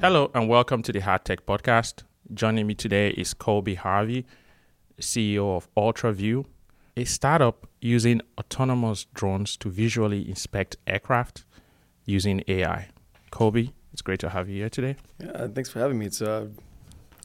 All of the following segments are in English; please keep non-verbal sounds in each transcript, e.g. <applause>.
Hello and welcome to the Hard Tech Podcast. Joining me today is Colby Harvey, CEO of UltraView, a startup using autonomous drones to visually inspect aircraft using AI. Colby, it's great to have you here today. Yeah, thanks for having me. It's uh,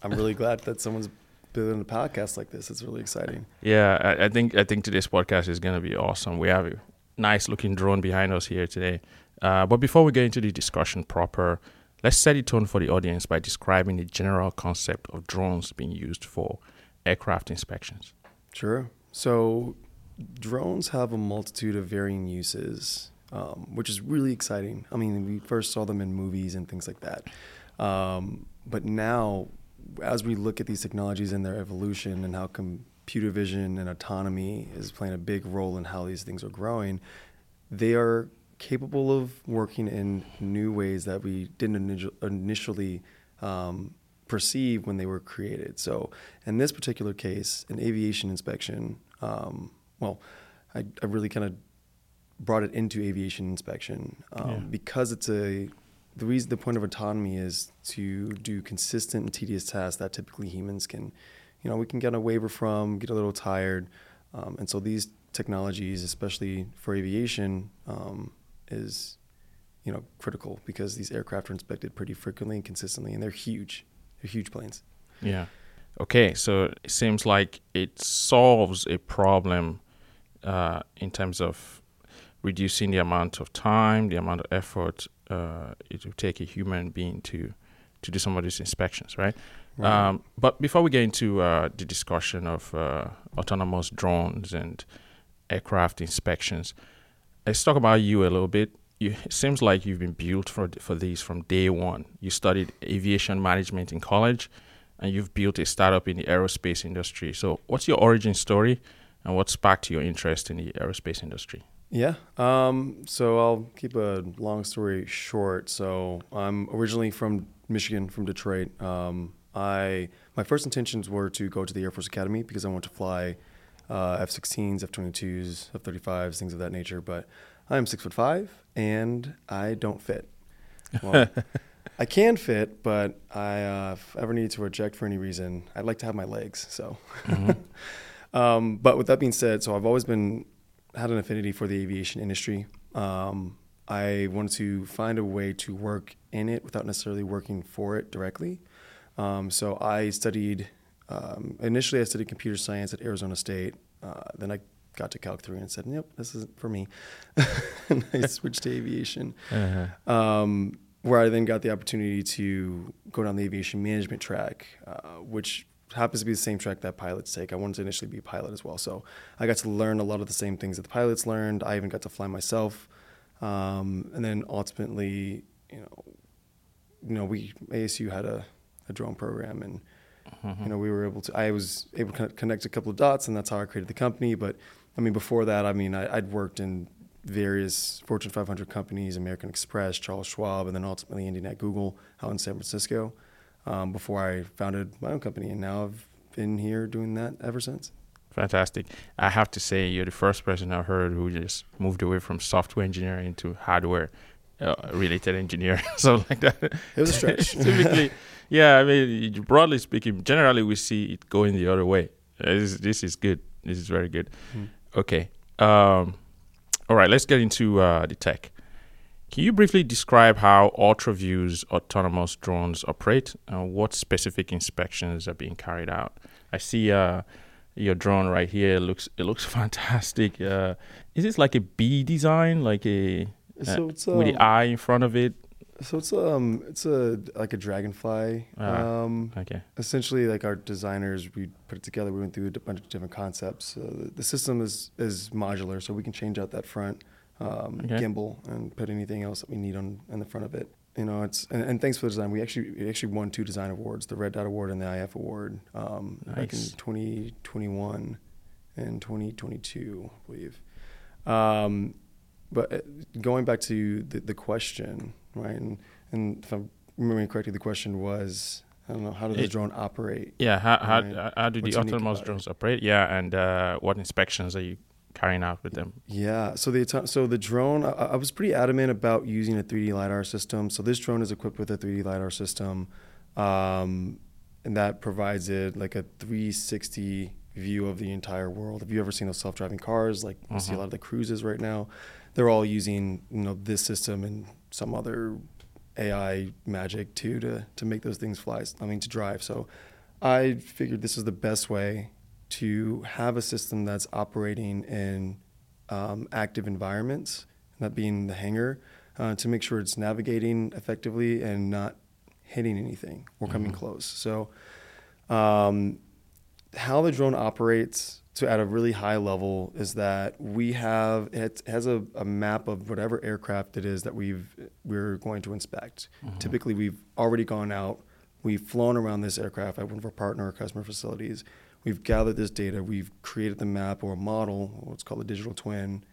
I'm really <laughs> glad that someone's building a podcast like this. It's really exciting. Yeah, I, I think I think today's podcast is going to be awesome. We have a nice looking drone behind us here today. Uh, but before we get into the discussion proper, let's set the tone for the audience by describing the general concept of drones being used for aircraft inspections. Sure. So, drones have a multitude of varying uses, um, which is really exciting. I mean, we first saw them in movies and things like that. Um, but now, as we look at these technologies and their evolution and how computer vision and autonomy is playing a big role in how these things are growing, they are capable of working in new ways that we didn't initially um, perceive when they were created. So, in this particular case, an aviation inspection, um, well, I, I really kind of brought it into aviation inspection um, yeah. because it's a the reason the point of autonomy is to do consistent and tedious tasks that typically humans can, you know, we can get a waiver from, get a little tired, um, and so these technologies, especially for aviation, um, is you know critical because these aircraft are inspected pretty frequently and consistently, and they're huge. They're huge planes. Yeah. Okay, so it seems like it solves a problem uh, in terms of reducing the amount of time, the amount of effort uh, it would take a human being to to do some of these inspections, right? right. Um, but before we get into uh, the discussion of uh, autonomous drones and aircraft inspections, let's talk about you a little bit. You, it seems like you've been built for for these from day one. You studied aviation management in college, and you've built a startup in the aerospace industry. So, what's your origin story, and what sparked your interest in the aerospace industry? Yeah. Um, so I'll keep a long story short. So I'm originally from Michigan, from Detroit. Um, I my first intentions were to go to the Air Force Academy because I want to fly uh, F-16s, F-22s, F-35s, things of that nature. But I am six foot five and I don't fit. Well, <laughs> I can fit, but I, uh, if ever need to reject for any reason, I'd like to have my legs. So, mm-hmm. <laughs> um, but with that being said, so I've always been had an affinity for the aviation industry. Um, I wanted to find a way to work in it without necessarily working for it directly. Um, so I studied um, initially, I studied computer science at Arizona State. Uh, then I got to Calc 3 and said, "Yep, this isn't for me." <laughs> and I switched to aviation, uh-huh. um, where I then got the opportunity to go down the aviation management track, uh, which happens to be the same track that pilots take. I wanted to initially be a pilot as well, so I got to learn a lot of the same things that the pilots learned. I even got to fly myself, um, and then ultimately, you know, you know, we ASU had a, a drone program and Mm-hmm. You know, we were able to. I was able to connect a couple of dots, and that's how I created the company. But I mean, before that, I mean, I, would worked in various Fortune 500 companies, American Express, Charles Schwab, and then ultimately ending at Google out in San Francisco. Um, before I founded my own company, and now I've been here doing that ever since. Fantastic. I have to say, you're the first person I've heard who just moved away from software engineering to hardware uh, related engineering. <laughs> so like that. It was a stretch. <laughs> Typically, yeah, I mean, broadly speaking, generally we see it going the other way. This, this is good. This is very good. Mm. Okay. Um, all right, let's get into uh, the tech. Can you briefly describe how UltraView's autonomous drones operate and what specific inspections are being carried out? I see uh, your drone right here. It looks it looks <laughs> fantastic. Uh, is this like a B design, like a so uh, it's, um, with the um, eye in front of it? So it's um it's a like a dragonfly. Ah, um, okay. Essentially, like our designers, we put it together. We went through a bunch of different concepts. Uh, the system is is modular, so we can change out that front um, okay. gimbal and put anything else that we need on in the front of it. You know, it's and, and, thanks for the design. We actually we actually won two design awards: the Red Dot Award and the IF Award um, nice. back in 2021 and 2022, I believe. Um, but uh, going back to the, the question right? And and if I'm remembering correctly, the question was, I don't know, how does the drone operate? Yeah, how how, right? how do What's the autonomous drones operate? Yeah, and uh, what inspections are you carrying out with them? Yeah. So the so the drone, I, I, was pretty adamant about using a 3D lidar system. So this drone is equipped with a 3D lidar system, um, and that provides it like a 360 view of the entire world. Have you ever seen those self-driving cars? Like you see a mm-hmm. lot of the cruises right now, they're all using you know this system and some other AI magic too to to make those things fly. I mean to drive. So I figured this is the best way to have a system that's operating in um, active environments, that being the hangar, uh, to make sure it's navigating effectively and not hitting anything or coming mm-hmm. close. So, um, how the drone operates to at a really high level is that we have it has a, a map of whatever aircraft it is that we've we're going to inspect. Mm-hmm. Typically, we've already gone out, we've flown around this aircraft at one of our partner or customer facilities We've gathered this data, we've created the map or a model, what's called a digital twin,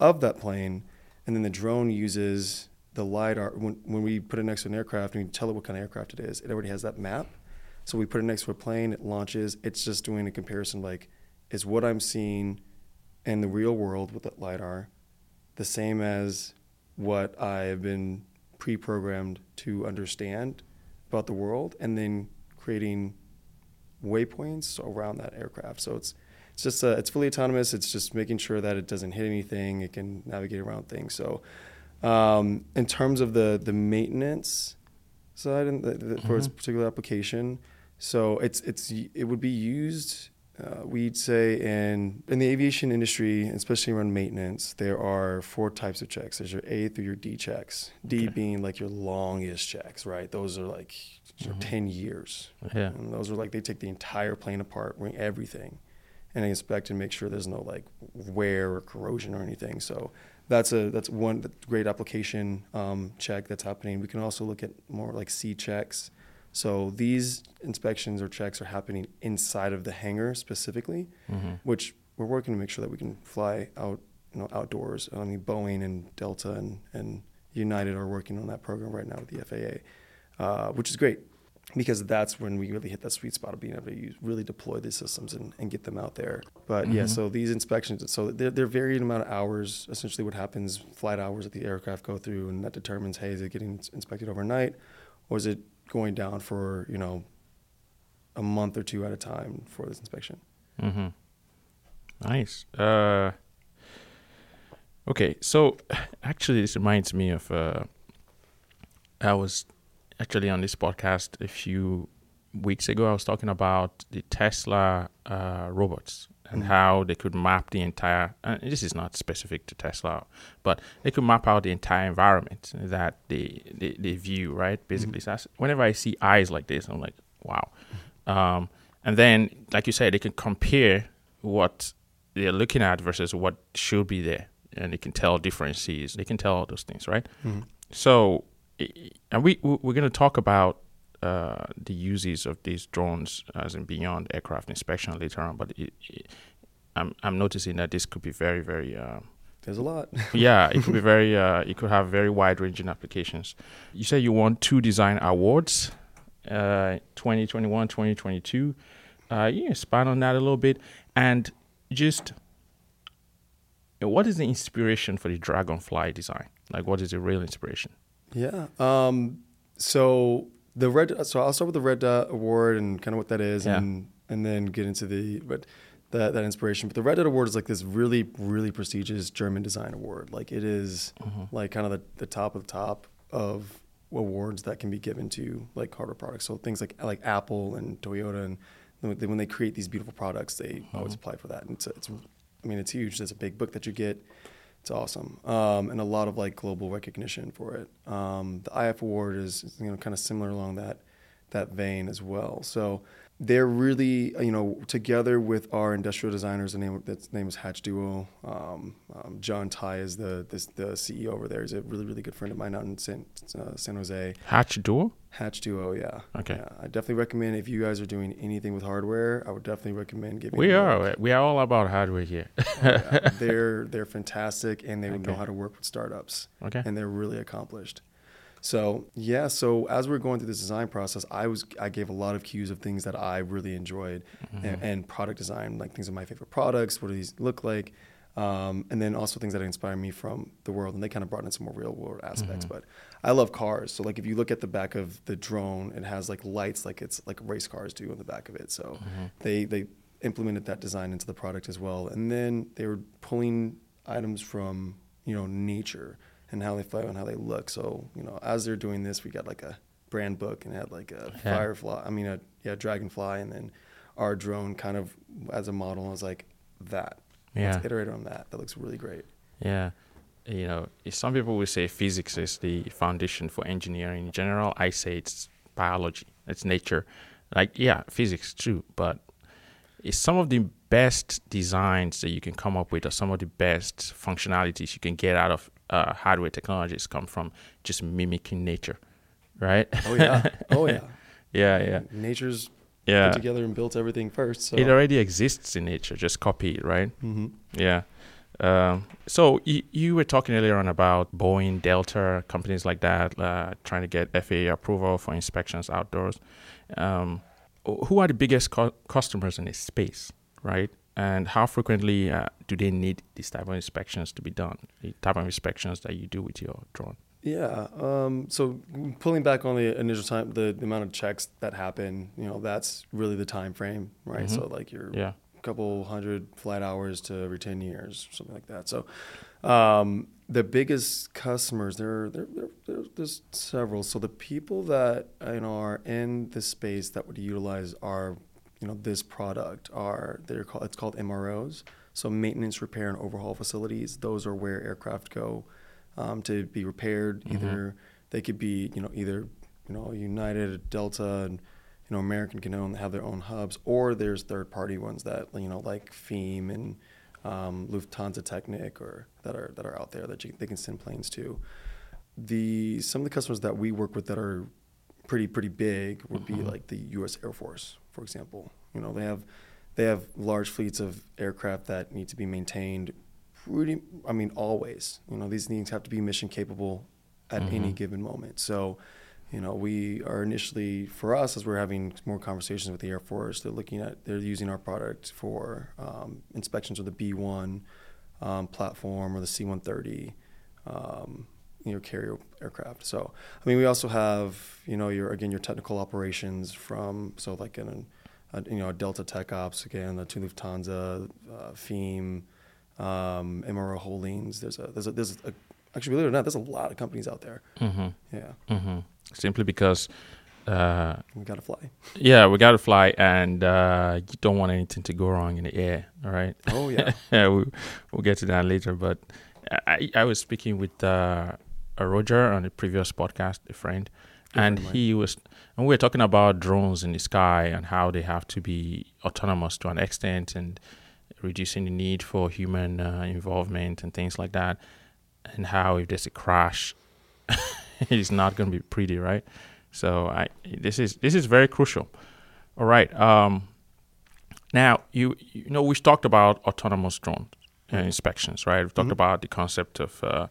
of that plane, and then the drone uses the LiDAR. When, when we put it next to an aircraft and we tell it what kind of aircraft it is, it already has that map. So we put it next to a plane, it launches, it's just doing a comparison like, is what I'm seeing in the real world with that LiDAR the same as what I have been pre programmed to understand about the world, and then creating waypoints around that aircraft. So it's it's just uh, it's fully autonomous. It's just making sure that it doesn't hit anything. It can navigate around things. So um, in terms of the the maintenance side and the, the, mm-hmm. for its particular application, so it's it's it would be used uh, we'd say in in the aviation industry, especially around maintenance, there are four types of checks. There's your A through your D checks. D okay. being like your longest checks, right? Those are like mm-hmm. ten years. Yeah. And those are like they take the entire plane apart, bring everything, and they inspect and make sure there's no like wear or corrosion or anything. So that's a that's one great application um, check that's happening. We can also look at more like C checks so these inspections or checks are happening inside of the hangar specifically, mm-hmm. which we're working to make sure that we can fly out, you know, outdoors. I mean, Boeing and Delta and, and United are working on that program right now with the FAA, uh, which is great because that's when we really hit that sweet spot of being able to use, really deploy these systems and, and get them out there. But mm-hmm. yeah, so these inspections, so they're, they're varying amount of hours. Essentially, what happens, flight hours that the aircraft go through, and that determines, hey, is it getting inspected overnight, or is it going down for you know a month or two at a time for this inspection. Mm-hmm. Nice. Uh, okay, so actually, this reminds me of. Uh, I was actually on this podcast a few weeks ago. I was talking about the Tesla uh, robots and mm-hmm. how they could map the entire And this is not specific to tesla but they could map out the entire environment that they they, they view right basically mm-hmm. so whenever i see eyes like this i'm like wow um, and then like you said they can compare what they're looking at versus what should be there and they can tell differences they can tell all those things right mm-hmm. so and we we're going to talk about uh, the uses of these drones as in beyond aircraft inspection later on, but it, it, I'm I'm noticing that this could be very very. Uh, There's a lot. <laughs> yeah, it could be very. <laughs> Uh, it could have very wide ranging applications. You say you won two design awards, uh, 2021, 2022. Uh, you expand on that a little bit, and just what is the inspiration for the dragonfly design? Like, what is the real inspiration? Yeah. Um, so the red. So I'll start with the Red Dot Award and kind of what that is, yeah. and and then get into the but that that inspiration. But the Red Dot Award is like this really really prestigious German design award. Like it is, mm-hmm. like kind of the, the top of the top of awards that can be given to like hardware products. So things like like Apple and Toyota and when they create these beautiful products, they mm-hmm. always apply for that. And it's, it's I mean it's huge. There's a big book that you get. It's awesome, um, and a lot of like global recognition for it. Um, the IF Award is you know kind of similar along that that vein as well. So they're really you know together with our industrial designers the name that's name is hatch duo um, um, john ty is the this, the ceo over there. He's a really really good friend of mine out in san, uh, san jose. Hatch duo? Hatch duo yeah. Okay. Yeah, i definitely recommend if you guys are doing anything with hardware i would definitely recommend giving we are. We are all about hardware here. Oh, yeah. they're they're fantastic and they <laughs> okay. know how to work with startups. Okay. And they're really accomplished so yeah, so as we are going through this design process, I was I gave a lot of cues of things that I really enjoyed, mm-hmm. and, and, product design, like things of my favorite products. What do these look like? Um, and then also things that inspire me from the world, and they kind of brought in some more real world aspects. Mm-hmm. But I love cars, so like if you look at the back of the drone, it has like lights, like it's like race cars do on the back of it. So Mm-hmm. they they implemented that design into the product as well, and then they were pulling items from you know nature and how they fly and how they look. So you know, as they're doing this, we got like a brand book and had like a Yeah. firefly. I mean, a yeah, dragonfly, and then our drone kind of as a model was like that. Yeah. Let's iterate on that. That looks really great. Yeah. You know, some people will say physics is the foundation for engineering in general. I say it's biology, it's nature. Like, yeah, physics too, but it's some of the best designs that you can come up with or some of the best functionalities you can get out of uh, hardware technologies come from just mimicking nature, right? Oh yeah. oh <laughs> yeah. yeah, yeah. Nature's Yeah. put together and built everything first. So. It already exists in nature, just copy it, right? hmm Yeah. Um, so you, you were talking earlier on about Boeing, Delta, companies like that, uh, trying to get FAA approval for inspections outdoors. Um, who are the biggest cu- customers in this space, right? And how frequently uh, do they need these type of inspections to be done? The type of inspections that you do with your drone. Yeah. Um, so pulling back on the initial time, the, the amount of checks that happen, you know, that's really the time frame, right? Mhm. So like your Yeah. couple hundred flight hours to every 10 years, something like that. So um, the biggest customers, there, there, there, there, there's several. So the people that you know are in the space that would utilize our, you know, this product are they're called it's called MROs. So maintenance, repair, and overhaul facilities. Those are where aircraft go um, to be repaired. Mhm. Either they could be, you know, either you know United, Delta, and you know American can own have their own hubs, or there's third party ones that you know like FEAM and um, Lufthansa Technik or that are that are out there that you, they can send planes to. The some of the customers that we work with that are pretty pretty big would be Mhm. like the U.S. Air Force, for example. You know they have they have large fleets of aircraft that need to be maintained. Pretty, I mean, always. You know these things have to be mission capable at any Mhm. given moment. So you know, we are initially for us as we're having more conversations with the Air Force. They're looking at they're using our product for um, inspections of the B one um, platform or the C one thirty, um, you know, carrier aircraft. So I mean, we also have you know your again your technical operations from so like in a, you know Delta Tech Ops again the two Lufthansa, uh, FEAM, um, MRO Holdings. There's a there's a there's a actually believe it or not there's a lot of companies out there. Mm-hmm. Yeah, Mm-hmm. Simply because, uh, we got to fly. yeah, we got to fly and uh, you don't want anything to go wrong in the air, all right? Oh yeah. yeah, <laughs> we, we'll get to that later. But I, I was speaking with uh, Roger on a previous podcast, a friend, and he was, and we were talking about drones in the sky and how they have to be autonomous to an extent and reducing the need for human uh, involvement and things like that, and how if there's a crash, <laughs> it's not going to be pretty, right? So I this is this is very crucial. All right. Um, now you you know we've talked about autonomous drone uh, inspections, right? We've talked Mhm. about the concept of uh,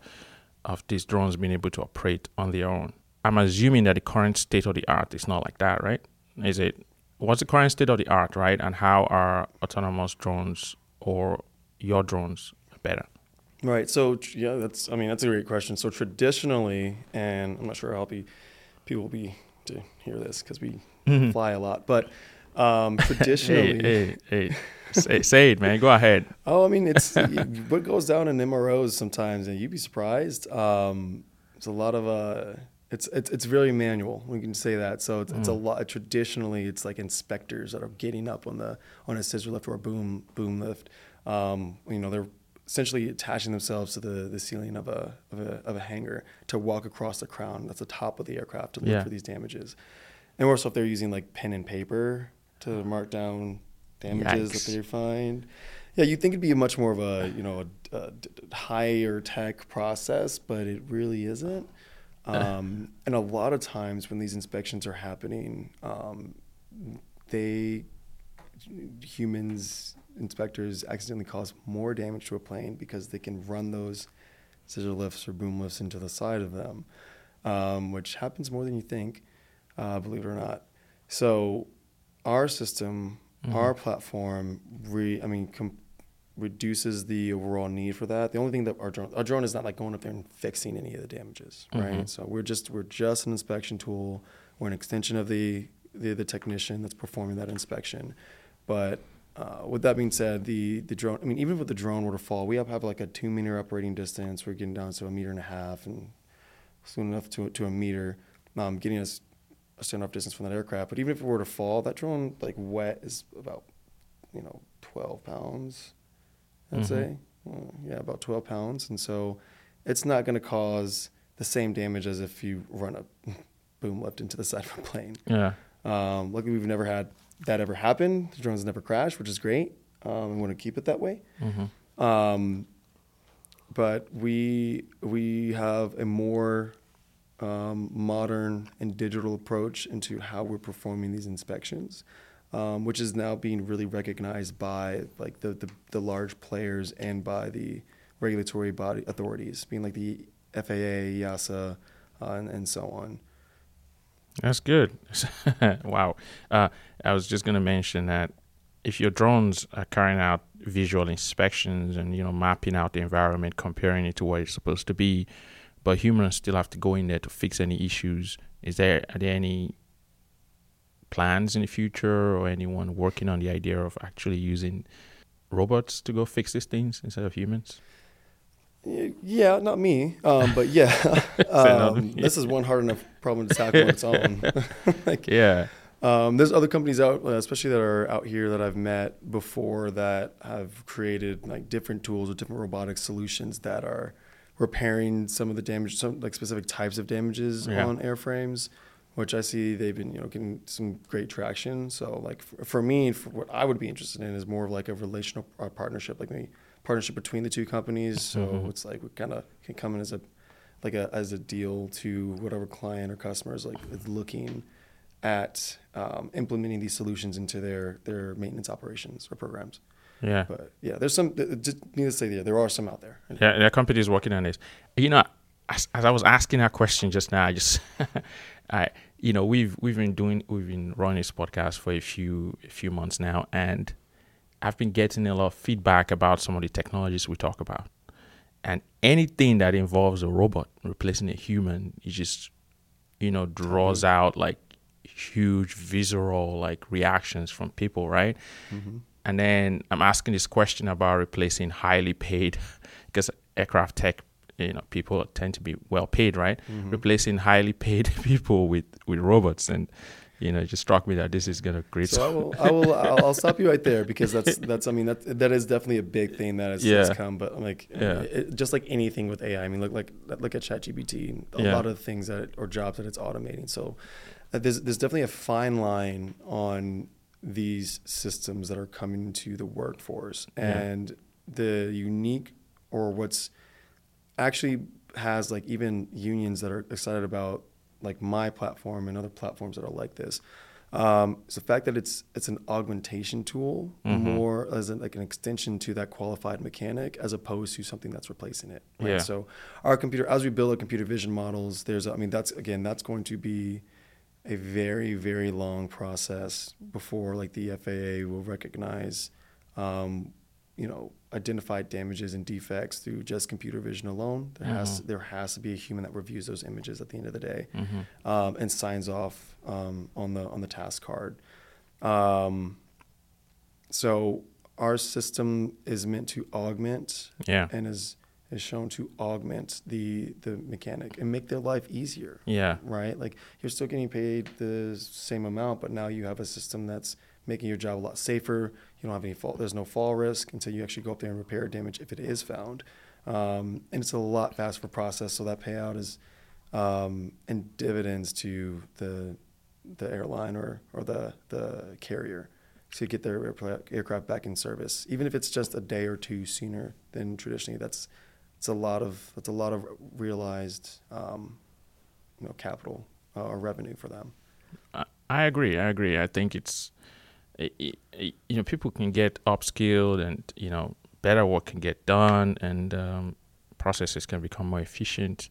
of these drones being able to operate on their own. I'm assuming that the current state of the art is not like that, right? Is it? What's the current state of the art, right? And how are autonomous drones or your drones better? Right. So yeah, that's. I mean, that's a great question. So traditionally, and I'm not sure how be people will be to hear this because we Mhm. fly a lot, but um, <laughs> traditionally, Hey, hey, hey. say, say it, man. Go ahead. oh, I mean, it's <laughs> what goes down in MROs sometimes, and you'd be surprised. Um, it's a lot of uh, it's it's it's very manual. We can say that. So it's, it's a Mm. lot. Traditionally, it's like inspectors that are getting up on the on a scissor lift or a boom boom lift. Um, you know, they're essentially attaching themselves to the, the ceiling of a, of a of a hangar to walk across the crown. That's the top of the aircraft to look Yeah. for these damages. And also, if they're using like pen and paper to mark down damages Yikes. that they find. Yeah, you'd think it'd be a much more of a you know a, a higher tech process, but it really isn't. <laughs> Um, and a lot of times when these inspections are happening, um, they humans inspectors accidentally cause more damage to a plane because they can run those scissor lifts or boom lifts into the side of them, um, which happens more than you think, uh, believe it or not. So, our system, Mhm. our platform, re, I mean, com- reduces the overall need for that. The only thing that our drone, our drone is not like going up there and fixing any of the damages, right? Mhm. So we're just we're just an inspection tool. We're an extension of the the, the technician that's performing that inspection. But uh, with that being said, the the drone, I mean, even if the drone were to fall, we have, have like a two meter operating distance. We're getting down to a meter and a half, and soon enough to to a meter, um, getting us a enough distance from that aircraft. But even if it were to fall, that drone like wet is about you know 12 pounds i'd Mhm. say Uh, yeah about 12 pounds and so it's not going to cause the same damage as if you run a <laughs> boom lift into the side of a plane Yeah. um, luckily we've never had that ever happen the drone's never crash, which is great um, we want to keep it that way Mm-hmm. um, but we we have a more um, modern and digital approach into how we're performing these inspections, um, which is now being really recognized by like the, the, the large players and by the regulatory body authorities, being like the FAA, EASA, uh, and, and so on. That's good. <laughs> wow. Uh, I was just going to mention that if your drones are carrying out visual inspections and you know mapping out the environment, comparing it to what it's supposed to be, but humans still have to go in there to fix any issues. Is there are there any plans in the future or anyone working on the idea of actually using robots to go fix these things instead of humans? Yeah, not me, um, but yeah, <laughs> <laughs> um, this is one hard enough problem to tackle on its own. <laughs> like, Yeah. Um, there's other companies out, uh, especially that are out here that I've met before that have created like different tools or different robotic solutions that are repairing some of the damage, some like specific types of damages Yeah. on airframes, which I see they've been you know getting some great traction. So like for, for me, for what I would be interested in is more of like a relational uh, partnership, like maybe partnership between the two companies. So Mhm. it's like we kind of can come in as a like a as a deal to whatever client or customer is like is looking at um, implementing these solutions into their their maintenance operations or programs. Yeah. But yeah, there's some. Just need to say, yeah, there are some out there. Yeah, there are companies working on this. You know, as, as I was asking that question just now, I just, <laughs> I, you know, we've we've been doing we've been running this podcast for a few a few months now, and I've been getting a lot of feedback about some of the technologies we talk about, and anything that involves a robot replacing a human, it just, you know, draws out like huge visceral like reactions from people, right? Mhm. And then I'm asking this question about replacing highly paid, <laughs> because aircraft tech, you know, people tend to be well paid, right? Mhm. Replacing highly paid <laughs> people with with robots, and you know, it just struck me that this is gonna create. So I will, I will, <laughs> I'll, I'll stop you right there because that's that's. I mean, that that is definitely a big thing that has, has come. But I'm like, Yeah. it, just like anything with AI. I mean, look like look at ChatGPT a Yeah. lot of things that it, or jobs that it's automating. So uh, there's there's definitely a fine line on these systems that are coming to the workforce Yeah. and the unique or what's actually has like even unions that are excited about like my platform and other platforms that are like this. Um, it's the fact that it's it's an augmentation tool Mhm. more as an, like an extension to that qualified mechanic as opposed to something that's replacing it. Right? Yeah. So our computer as we build our computer vision models, there's I mean that's again that's going to be a very very long process before like the FAA will recognize um, you know identified damages and defects through just computer vision alone. There has Mhm. there has to be a human that reviews those images at the end of the day Mhm. um, and signs off um, on the on the task card. Um, so our system is meant to augment Yeah, and is is shown to augment the the mechanic and make their life easier. yeah, Right, like you're still getting paid the same amount, but now you have a system that's making your job a lot safer. You don't have any fall. There's no fall risk until you actually go up there and repair damage if it is found, um, and it's a lot faster process. So that payout is um, and dividends to the the airline or or the the carrier to get their aircraft back in service, even if it's just a day or two sooner than traditionally. That's it's a lot of that's a lot of realized um, you know capital uh, or revenue for them. I, I agree. I agree. I think it's, i i i- you know, people can get upskilled and you know better work can get done and um, processes can become more efficient.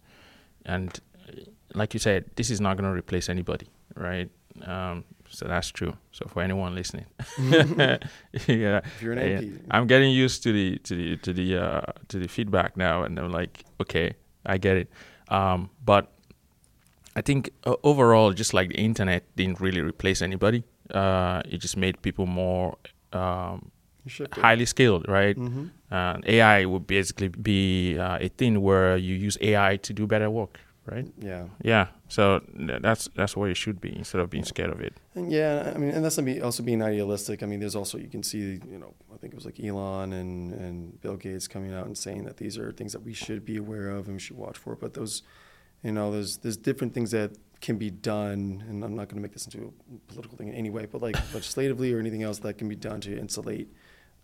And like you said, this is not going to replace anybody, right? Um, So that's true. So for anyone listening, <laughs> <laughs> yeah, If you're an I'm getting used to the to the to the uh, to the feedback now, and I'm like, okay, I get it. Um, but I think uh, overall, just like the internet didn't really replace anybody. Uh, it just made people more um, you should be. highly skilled, right? hmm Uh, AI would basically be uh, a thing where you use AI to do better work, right? Yeah. Yeah. So that's that's where you should be instead of being scared of it. And yeah, I mean, and that's also being idealistic. I mean, there's also you can see, you know, I think it was like Elon and and Bill Gates coming out and saying that these are things that we should be aware of and we should watch for. But those, you know, there's there's different things that can be done, and I'm not going to make this into a political thing in any way, but like legislatively or anything else that can be done to insulate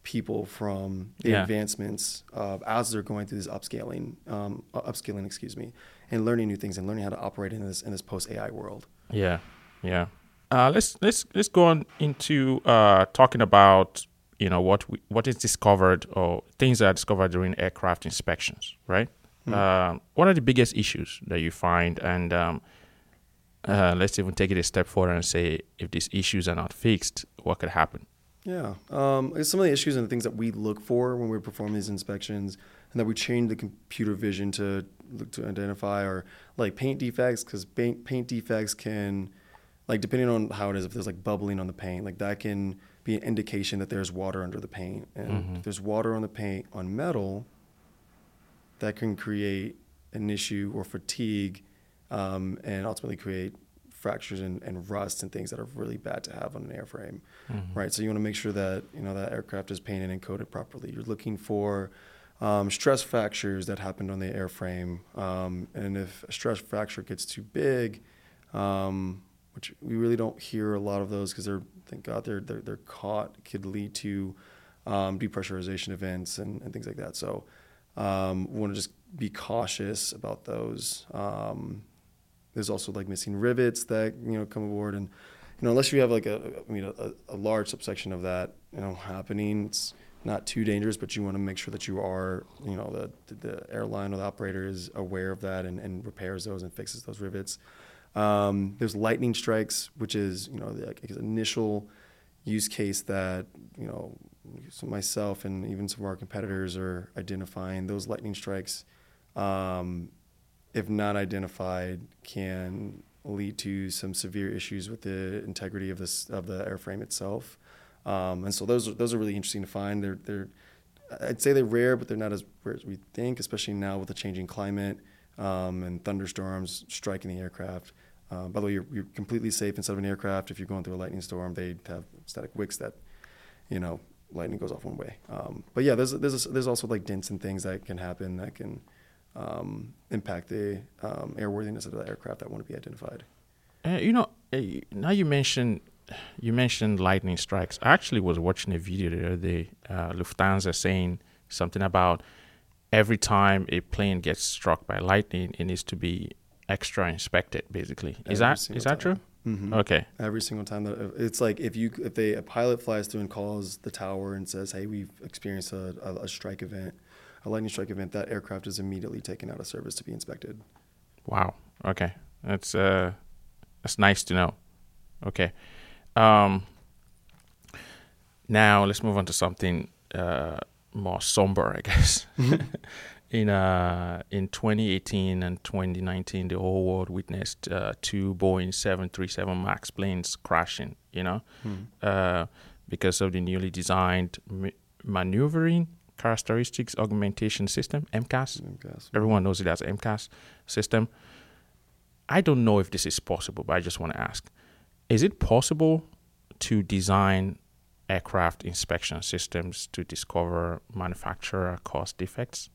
people from the Yeah. advancements uh, as they're going through this upscaling, um, upscaling, excuse me, and learning new things and learning how to operate in this in this post AI world. Yeah. Yeah. Uh, let's let's let's go on into uh, talking about you know what we, what is discovered or things that are discovered during aircraft inspections, right? Hmm. Uh, what are the biggest issues that you find, and um, uh, let's even take it a step further and say if these issues are not fixed, what could happen? Yeah. Um, some of the issues and the things that we look for when we perform these inspections and that we train the computer vision to look to identify or like paint defects because paint, paint defects can, like, depending on how it is, if there's like bubbling on the paint, like that can be an indication that there's water under the paint. And Mhm. if there's water on the paint on metal, that can create an issue or fatigue um, and ultimately create fractures and, and rust and things that are really bad to have on an airframe Mhm. right? So you want to make sure that you know that aircraft is painted and coated properly. You're looking for um, stress fractures that happened on the airframe, um, and if a stress fracture gets too big, um, which we really don't hear a lot of those because they're thank God they're they're, they're caught, could lead to um, depressurization events and, and things like that. So um, we want to just be cautious about those. Um, there's also like missing rivets that you know come aboard and you know, unless you have like a, I mean, a, a large subsection of that, you know, happening, it's not too dangerous, but you want to make sure that you are, you know, the, the airline or the operator is aware of that and, and repairs those and fixes those rivets. Um, there's lightning strikes, which is, you know, the like, initial use case that, you know, myself and even some of our competitors are identifying. Those lightning strikes, um, if not identified, can lead to some severe issues with the integrity of this of the airframe itself. Um, and so those are, those are really interesting to find. They're they're I'd say they're rare, but they're not as rare as we think, especially now with the changing climate um, and thunderstorms striking the aircraft. Uh, by the way, you're, you're completely safe inside of an aircraft. If you're going through a lightning storm, they have static wicks that, you know, lightning goes off one way. Um, but yeah, there's there's there's also like dents and things that can happen that can um, impact the um, airworthiness of the aircraft that want to be identified. Uh, you know, uh, now you mentioned you mentioned lightning strikes. I actually was watching a video the other day. Uh, Lufthansa saying something about every time a plane gets struck by lightning, it needs to be extra inspected. Basically, is Every that that time. true? Mm-hmm. Okay. Every single time that it's like if you if they a pilot flies through and calls the tower and says, "Hey, we've experienced a, a, a strike event, a lightning strike event," that aircraft is immediately taken out of service to be inspected. Wow. Okay. That's uh, that's nice to know. Okay. Um. Now let's move on to something uh more somber, I guess. <laughs> in uh in 2018 and 2019, the whole world witnessed uh, two Boeing 737 Max planes crashing. You know, uh, because of the newly designed ma- maneuvering characteristics augmentation system (MCAS). Gas. Everyone knows it as MCAS system. I don't know if this is possible, but I just want to ask: Is it possible to design aircraft inspection systems to discover manufacturer caused defects?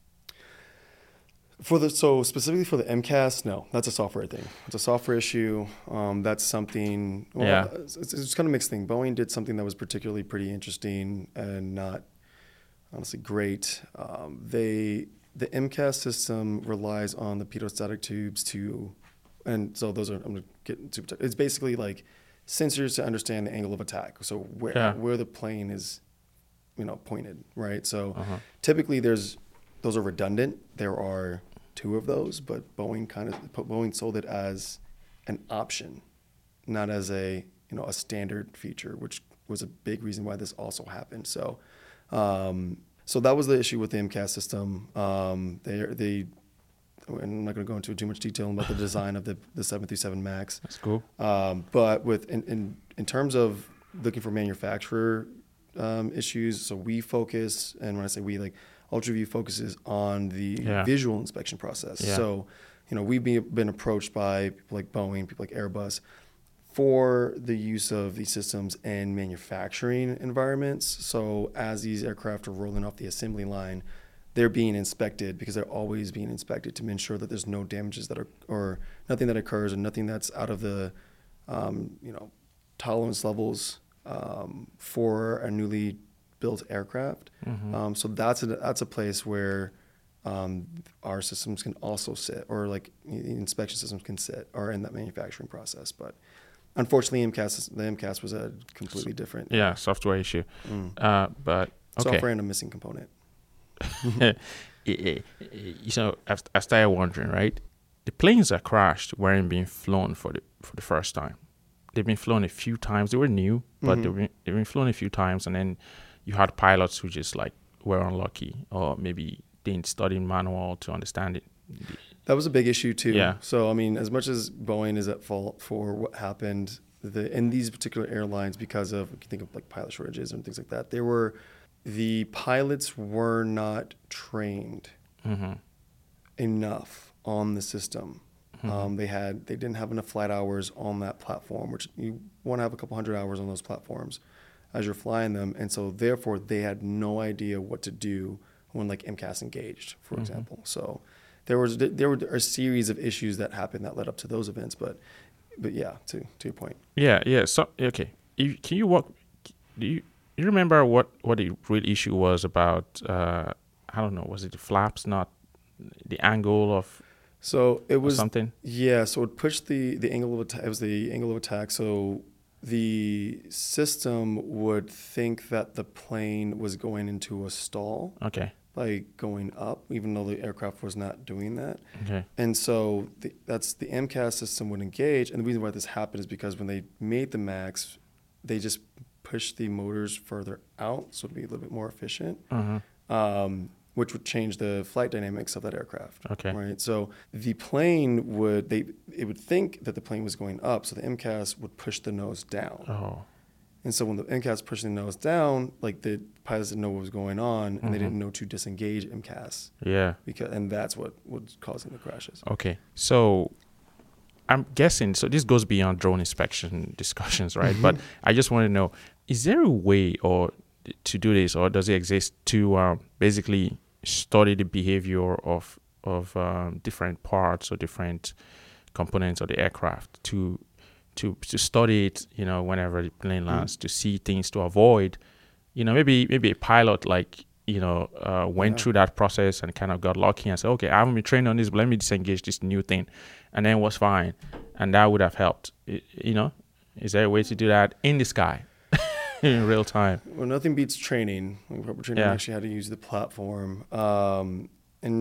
For the so specifically for the MCAS, no, that's a software thing. It's a software issue. Um, that's something. Well, Yeah. It's, it's, kind of a mixed thing. Boeing did something that was particularly pretty interesting and not honestly great. Um, they the MCAS system relies on the pitot-static tubes to, and so those are I'm gonna get into. It's basically like sensors to understand the angle of attack. So where Yeah. where the plane is, you know, pointed, right? So Uh-huh. typically there's those are redundant. There are two of those, but Boeing kind of Boeing sold it as an option, not as a you know a standard feature, which was a big reason why this also happened. So, um, so that was the issue with the MCAS system. Um, they they. I'm not going to go into too much detail about the <laughs> design of the, the 737 Max. That's cool. Um, but with in, in in terms of looking for manufacturer um, issues, so we focus, and when I say we, like UltraView focuses on the Yeah. visual inspection process. Yeah. So, you know, we've been, been approached by people like Boeing, people like Airbus, for the use of these systems in manufacturing environments. So, as these aircraft are rolling off the assembly line, they're being inspected because they're always being inspected to ensure that there's no damages that are or nothing that occurs and nothing that's out of the um, you know tolerance levels um, for a newly built aircraft. Mhm. Um, so that's a that's a place where um, our systems can also sit, or like the inspection systems can sit, or in that manufacturing process. But unfortunately, MCAS the MCAS was a completely different Yeah, software issue. mm, Uh, but okay. software and a missing component. <laughs> You know, I started wondering, right? The planes that crashed weren't being flown for the for the first time. They've been flown a few times. They were new, but Mhm. they've, been, they've been flown a few times, and then you had pilots who just like were unlucky, or maybe didn't study manual to understand it. That was a big issue too. Yeah. So I mean, as much as Boeing is at fault for what happened the, in these particular airlines because of you think of like pilot shortages and things like that, there were the pilots were not trained hmm enough on the system. Mhm. Um, they had they didn't have enough flight hours on that platform, which you want to have a couple hundred hours on those platforms as you're flying them, and so therefore they had no idea what to do when like MCAS engaged, for Mhm. example. So there was there were a series of issues that happened that led up to those events, but but yeah, to to your point, Yeah, yeah. So okay, can you walk? Do you you remember what what the real issue was about? Uh, I don't know. Was it the flaps, not the angle of so it was something? Yeah, so it pushed the the angle of attack. It was the angle of attack. So the system would think that the plane was going into a stall, Okay, like going up, even though the aircraft was not doing that. okay, And so the, that's the MCAS system would engage. And the reason why this happened is because when they made the Max, they just pushed the motors further out, so it'd be a little bit more efficient uh-huh. um, which would change the flight dynamics of that aircraft. Okay. Right. So the plane would they it would think that the plane was going up, so the MCAS would push the nose down. Oh, And so when the MCAS pushing the nose down, like the pilots didn't know what was going on, and they Mhm. didn't know to disengage MCAS yeah. because and that's what was causing the crashes. Okay, so I'm guessing. So this goes beyond drone inspection <laughs> discussions, right? But I just want to know: is there a way or to do this, or does it exist to um, basically study the behavior of of um, different parts or different components of the aircraft to to to study it? You know, whenever the plane lands, to see things to avoid. You know, maybe maybe a pilot like you know uh, went Yeah. through that process and kind of got lucky and said, okay, I haven't been trained on this, but let me disengage this new thing, and then it was fine, and that would have helped. I- You know, is there a way to do that in the sky <laughs> in real time? Well, nothing beats training. Like proper training Yeah. actually how to use the platform. Um, in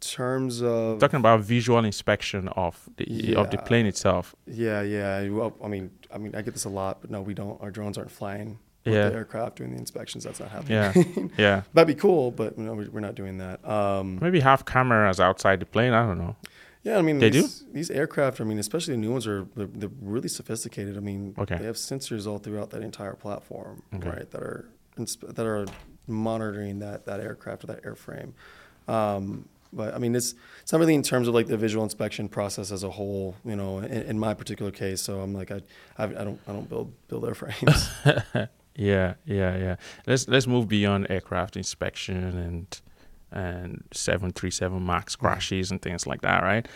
terms of Talking about visual inspection of the of the plane itself. Yeah, yeah. Well, I mean, I mean, I get this a lot, but no, we don't. Our drones aren't flying with Yeah. the aircraft doing the inspections. That's not happening. Yeah, <laughs> yeah. That'd be cool, but no, we- we're not doing that. Um, Maybe have cameras outside the plane. I don't know. yeah, I mean, They do? these, these aircraft. I mean, especially the new ones are they're, they're really sophisticated. I mean, Okay. they have sensors all throughout that entire platform, Okay. right? That are that are monitoring that that aircraft or that airframe. Um, but I mean, it's it's not really in terms of like the visual inspection process as a whole. You know, in, in my particular case, so I'm like I I, I don't I don't build build airframes. <laughs> Yeah, yeah, yeah. Let's let's move beyond aircraft inspection and and seven three seven max crashes and things like that, right?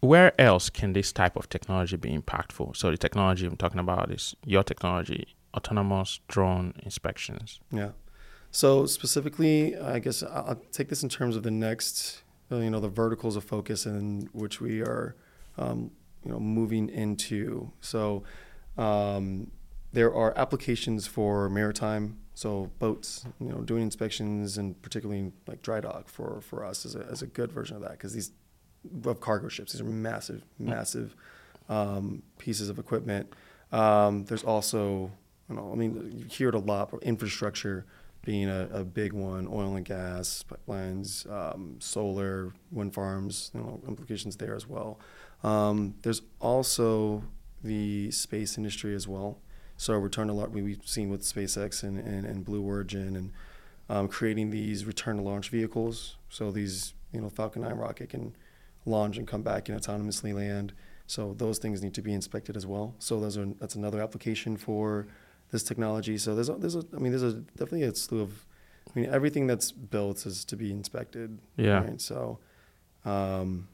Where else can this type of technology be impactful? So the technology I'm talking about is your technology, autonomous drone inspections. Yeah. So specifically, I guess I'll I'll take this in terms of the next, uh, you know, the verticals of focus in which we are, um, you know, moving into. So um, there are applications for maritime, so boats, you know, doing inspections and particularly like dry dock for for us as a as a good version of that because these of cargo ships, these are massive, massive um, pieces of equipment. Um, there's also, you know, I mean, you hear it a lot, but infrastructure being a, a big one, oil and gas, pipelines, um, solar, wind farms, you know, implications there as well. Um, there's also the space industry as well. So return to launch, we've seen with SpaceX and, and, and Blue Origin and um, creating these return to launch vehicles. So these, you know, Falcon 9 rocket can launch and come back and autonomously land. So those things need to be inspected as well. So those are that's another application for this technology. So there's a, there's a I mean there's a definitely a slew of I mean everything that's built is to be inspected. Yeah. Right? So um,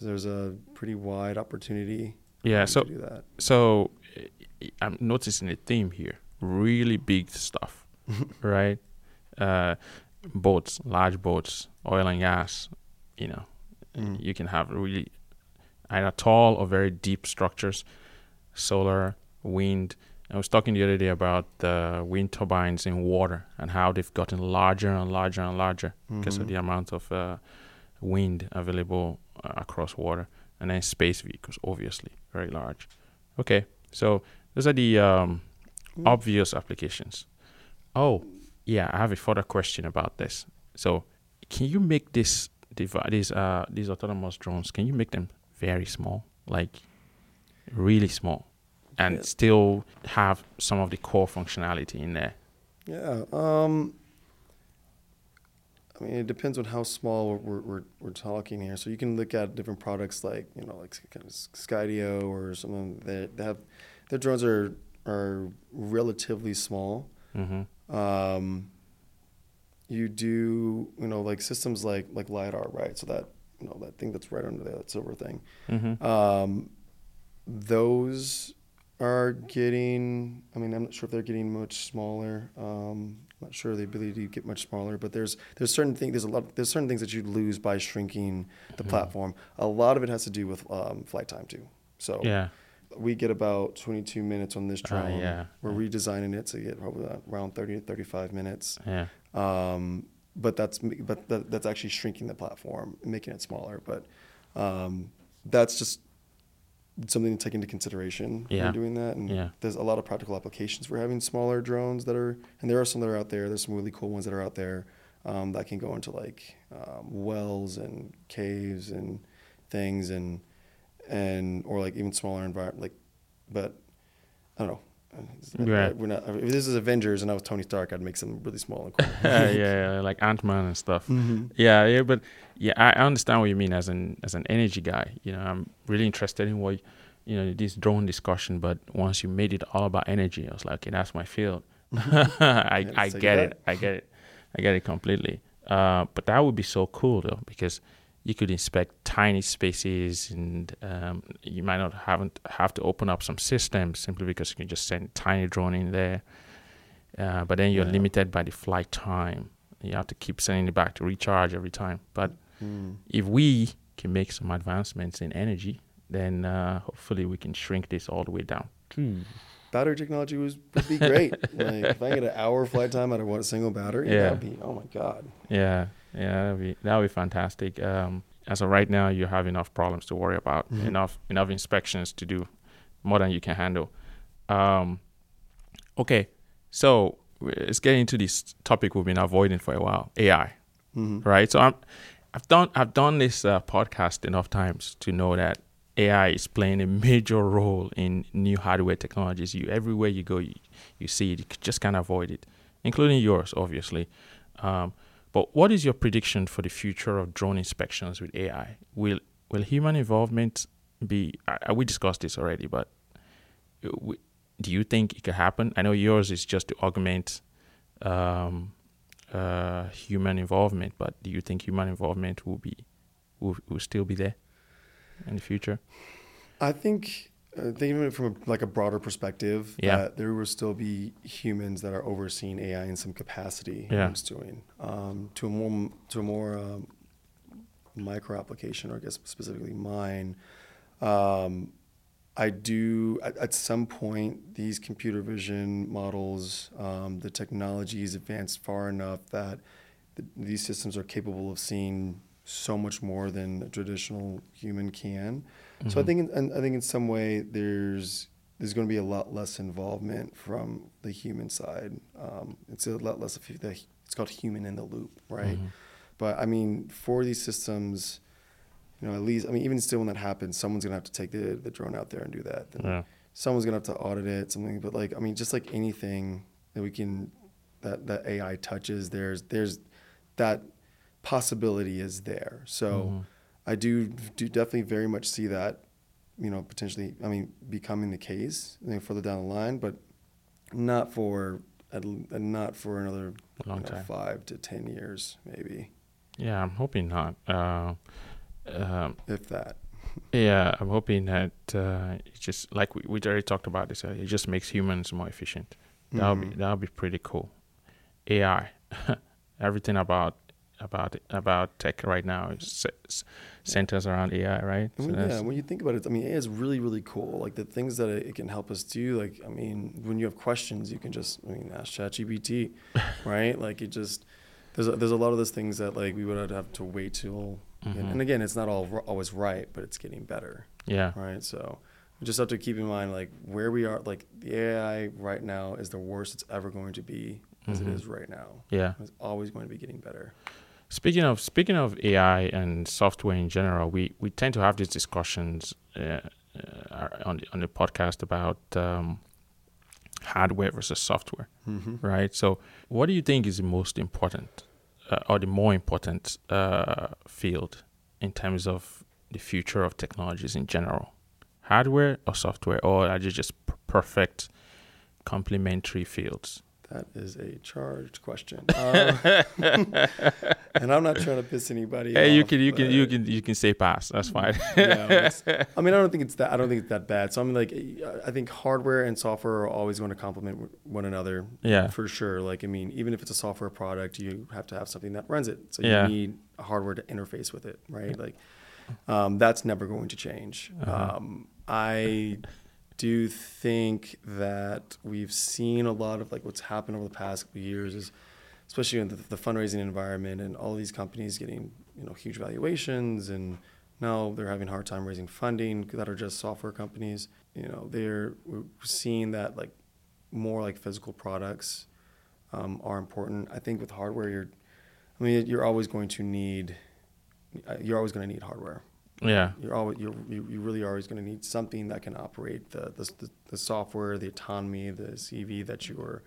there's a pretty wide opportunity. Yeah. to So do that. so I'm noticing a theme here. Really big stuff, <laughs> right? Uh, boats, large boats, oil and gas. You know, Mm. you can have really either tall or very deep structures, solar, wind. I was talking the other day about the wind turbines in water and how they've gotten larger and larger and larger because of Mhm. the amount of uh, wind available uh, across water. And then space vehicles, obviously, very large. Okay, so those are the um, Mm. obvious applications. Oh, yeah, I have a further question about this. So, can you make this devi- these uh these autonomous drones? Can you make them very small, like really small, and Yeah. still have some of the core functionality in there? Yeah. Um, I mean, it depends on how small we're, we're, we're talking here. So you can look at different products like, you know, like kind of Skydio or something that have, their drones are, are relatively small. Mm-hmm. Um, you do, you know, like systems like, like LiDAR, right? So that, you know, that thing that's right under there, that silver thing. Mm-hmm. Um, those are getting. I mean, I'm not sure if they're getting much smaller. Um, I'm not sure the ability to get much smaller, but there's there's certain things. There's a lot. There's certain things that you lose by shrinking the Mhm. platform. A lot of it has to do with um, flight time too. So Yeah. We get about 22 minutes on this Ah, drone. yeah. We're redesigning it to get probably around 30 to 35 minutes. Yeah. Um, but that's but that, that's actually shrinking the platform, making it smaller. But um, that's just something to take into consideration Yeah. you're doing that. And Yeah. there's a lot of practical applications for having smaller drones that are, and there are some that are out there. There's some really cool ones that are out there um, that can go into like um, wells and caves and things, and and or like even smaller environment. Like, but I don't know. Right. We're not. If this is Avengers and I was Tony Stark, I'd make something really small and <laughs> cool. yeah, yeah, like Ant Man and stuff. Mhm. Yeah, yeah, but yeah, I I understand what you mean as an as an energy guy. You know, I'm really interested in what you know this drone discussion. But once you made it all about energy, I was like, okay, that's my field. <laughs> <laughs> I Yeah, I get it. I get it. I get it completely. Uh, but that would be so cool though, because you could inspect tiny spaces, and um, you might not haven't have to open up some systems simply because you can just send a tiny drone in there. Uh, but then you're Yeah. limited by the flight time. You have to keep sending it back to recharge every time. But Mm. if we can make some advancements in energy, then uh, hopefully we can shrink this all the way down. Battery technology was would be great. <laughs> like if I get an hour flight time out of one single battery, Yeah. that'd be oh my god. Yeah, yeah, that'd be that would be fantastic. Um, as of right now, you have enough problems to worry about, Mhm. enough enough inspections to do, more than you can handle. Um, okay, so let's get into this topic we've been avoiding for a while: AI. hmm right? So I'm, I've done I've done this uh, podcast enough times to know that AI is playing a major role in new hardware technologies. You everywhere you go, you, you see it. You just can't avoid it, including yours, obviously. Um, but what is your prediction for the future of drone inspections with AI? Will will human involvement be? Uh, we discussed this already, but uh, do you think it could happen? I know yours is just to augment um, uh, human involvement, but do you think human involvement will be will, will still be there in the future? I think thinking of it from a, like a broader perspective, Yeah. that there will still be humans that are overseeing AI in some capacity. Yeah. I'm doing um, to a more to a more um, micro application, or I guess specifically mine. Um, I do at, at some point these computer vision models, um, the technology is advanced far enough that th these systems are capable of seeing so much more than a traditional human can. So I Mhm. think, in, and I think in some way, there's there's going to be a lot less involvement from the human side. Um, it's a lot less of the it's called human in the loop, right? Mm-hmm. But I mean, for these systems, you know, at least I mean, even still when that happens, someone's gonna have to take the the drone out there and do that. Yeah. someone's gonna have to audit it, something. But like, I mean, just like anything that we can that that AI touches, there's there's that possibility is there. So Mhm. I do do definitely very much see that, you know, potentially. I mean, becoming the case you know, further down the line, but not for not for another long you know, five to ten years, maybe, Yeah, I'm hoping not. Uh, um, if that. yeah, I'm hoping that uh, it just like we, we already talked about this. Uh, it just makes humans more efficient. That'll be Mhm. that'll be pretty cool. AI, <laughs> everything about about about tech right now is c- c- centers around AI, right? I mean, yeah, when you think about it, I mean, AI is really, really cool. Like the things that it can help us do. Like, I mean, when you have questions, you can just, I mean, ask ChatGPT, <laughs> right? Like, it just there's a, there's a lot of those things that like we would have to wait till. And, Mhm. and again, it's not all always right, but it's getting better, yeah, right? So we just have to keep in mind like where we are. Like the AI right now is the worst it's ever going to be as Mhm. it is right now. yeah. It's always going to be getting better. Speaking of speaking of AI and software in general, we, we tend to have these discussions uh, uh, on the, on the podcast about um, hardware versus software, Mm-hmm. right? So, what do you think is the most important uh, or the more important uh, field in terms of the future of technologies in general? Hardware or software, or are they just perfect complementary fields? That is a charged question, Um, <laughs> and I'm not trying to piss anybody. Hey, you off, can you can you can you can say pass. That's fine. yeah, <laughs> I mean, I don't think it's that. I don't think it's that bad. So I'm like, I think hardware and software are always going to complement one another yeah. for sure. Like, I mean, even if it's a software product, you have to have something that runs it. So Yeah. you need hardware to interface with it, right? Like, um, that's never going to change. Uh-huh. Um, I do think that we've seen a lot of like what's happened over the past couple years is especially in the, the fundraising environment and all these companies getting you know huge valuations and now they're having a hard time raising funding that are just software companies you know they're we're seeing that like more like physical products um, are important. I think with hardware you're i mean you're always going to need uh, you're always going to need hardware Yeah. you're always you're, you you really are always going to need something that can operate the the, the, the software, the autonomy, the CV that you are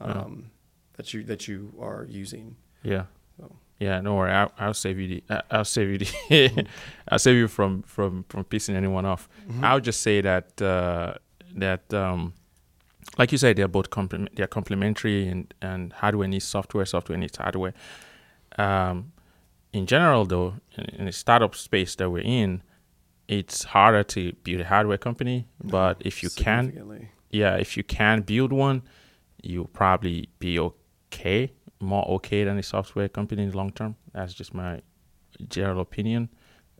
Yeah. um, that you that you are using. Yeah. So. Yeah, no worry. I'll, I'll save you the. I'll save you the. <laughs> I'll save you from from from pissing anyone off. Mm-hmm. I'll just say that uh, that um, like you said, they're both complement. They're complementary, and and hardware needs software. Software needs hardware. Um, in general, though, in, the startup space that we're in, it's harder to build a hardware company. But if you can, yeah, if you can build one, you'll probably be okay, more okay than a software company in the long term. That's just my general opinion.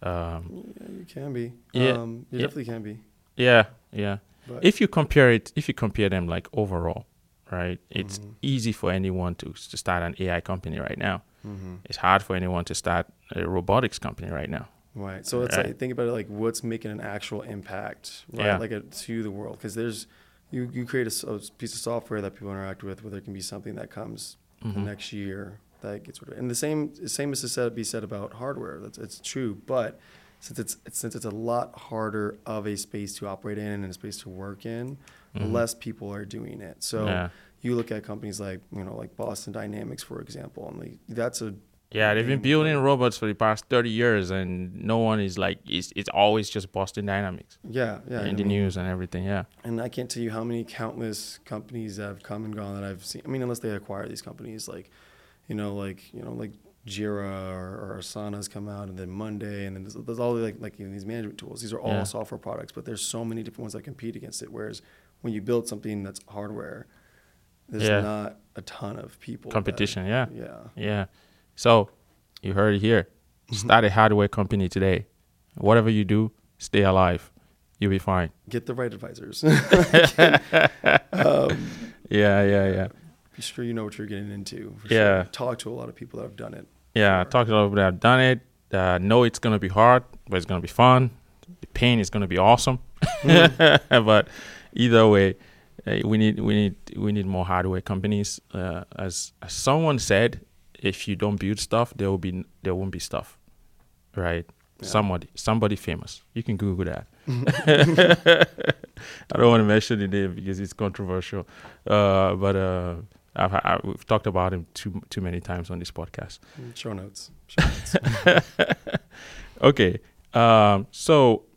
Um, yeah, you can be. Yeah, um, you yeah. definitely can be. yeah, yeah. But If you compare it, if you compare them like overall, right? It's Mhm. easy for anyone to to start an AI company right now. Mhm. It's hard for anyone to start a robotics company right now. Right. So it's Right. like think about it like what's making an actual impact, right? Yeah. Like a, to the world, because there's you you create a piece of software that people interact with, where there can be something that comes the Mhm. next year that gets rid of. And the same same is to said, be said about hardware. That's it's true, but since it's since it's a lot harder of a space to operate in and a space to work in, Mhm. less people are doing it. So yeah, you look at companies like you know like Boston Dynamics, for example, and like, that's a yeah. They've been building robots for the past thirty years, and no one is like it's it's always just Boston Dynamics yeah yeah in I the mean, news and everything. Yeah. And I can't tell you how many countless companies that have come and gone that I've seen. I mean, unless they acquire these companies, like, you know, like you know, like Jira or, or Asana's come out, and then Monday, and then there's, there's all like like you know, these management tools. These are all Yeah. software products, but there's so many different ones that compete against it. Whereas when you build something that's hardware, there's Yeah. not a ton of people. that- Competition, yeah. yeah. Yeah. So you heard it here. Start a hardware company today. Whatever you do, stay alive. You'll be fine. Get the right advisors. <laughs> <laughs> Yeah, yeah, yeah. Be sure you know what you're getting into. For Yeah. Sure. Talk to a lot of people that have done it. Yeah, Sure. talk to a lot of people that have done it. Uh, know it's gonna be hard, but it's gonna be fun. The pain is gonna be awesome. <laughs> but either way, uh, we need we need we need more hardware companies. Uh, as, as someone said, if you don't build stuff, there will be there won't be stuff, right? Yeah. Somebody somebody famous. You can Google that. <laughs> <laughs> I don't want to mention the name because it's controversial, uh, but uh, I've, I, we've talked about him too too many times on this podcast. Show notes. Show notes. <laughs> okay, um, so uh,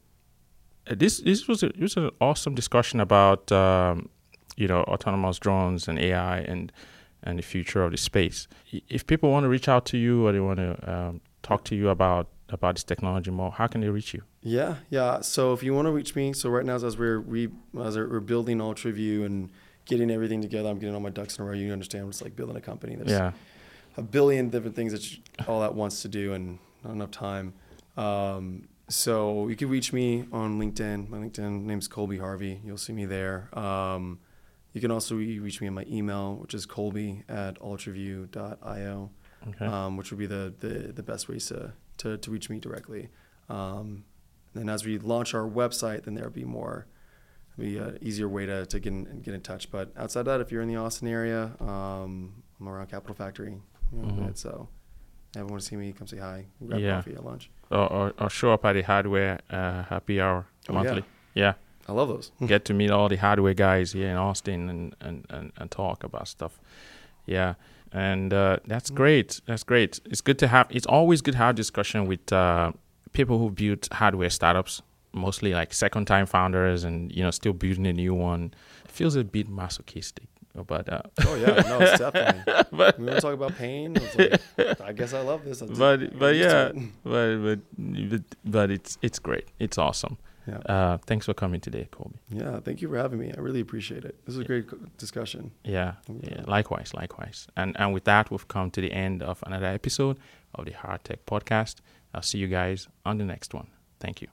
this this was a, it was an awesome discussion about um, you know autonomous drones and AI and and the future of the space. If people want to reach out to you or they want to um, talk to you about about this technology more, how can they reach you? Yeah, yeah. So if you want to reach me, so right now as we're re, as we're building UltraView and getting everything together, I'm getting all my ducks in a row. You understand what it's like building a company. There's Yeah, a billion different things that you, all at once to do and not enough time. Um, so you can reach me on LinkedIn. My LinkedIn name's Colby Harvey. You'll see me there. Um, you can also re- reach me on my email, which is colby at ultraview.io, okay, um, which would be the, the, the best ways to, to, to reach me directly. Um, and as we launch our website, then there'll be more, be an easier way to, to get in, get in touch. But outside of that, if you're in the Austin area, um, I'm around Capital Factory. You know, Mhm. so everyone want to see me, come say hi, grab Yeah. coffee at lunch. or, or or show up at the hardware uh, happy hour Oh, monthly. Yeah. I love those. <laughs> get to meet all the hardware guys here in Austin and, and, and, and talk about stuff. Yeah. And uh, that's great. That's great. It's good to have, it's always good to have discussion with uh, people who built hardware startups, mostly like second time founders and, you know, still building a new one. It feels a bit masochistic, but, uh, oh yeah, no, it's definitely. <laughs> we want to talk about pain. It's like, I guess I love this. I'm but, but used to yeah, <laughs> but, but, but, but it's, it's great. It's awesome. yeah, Uh, thanks for coming today, Colby. yeah. Thank you for having me. I really appreciate it. This is a great discussion. Yeah, yeah, likewise, likewise. And and with that, we've come to the end of another episode of the Hard Tech Podcast. I'll see you guys on the next one. Thank you.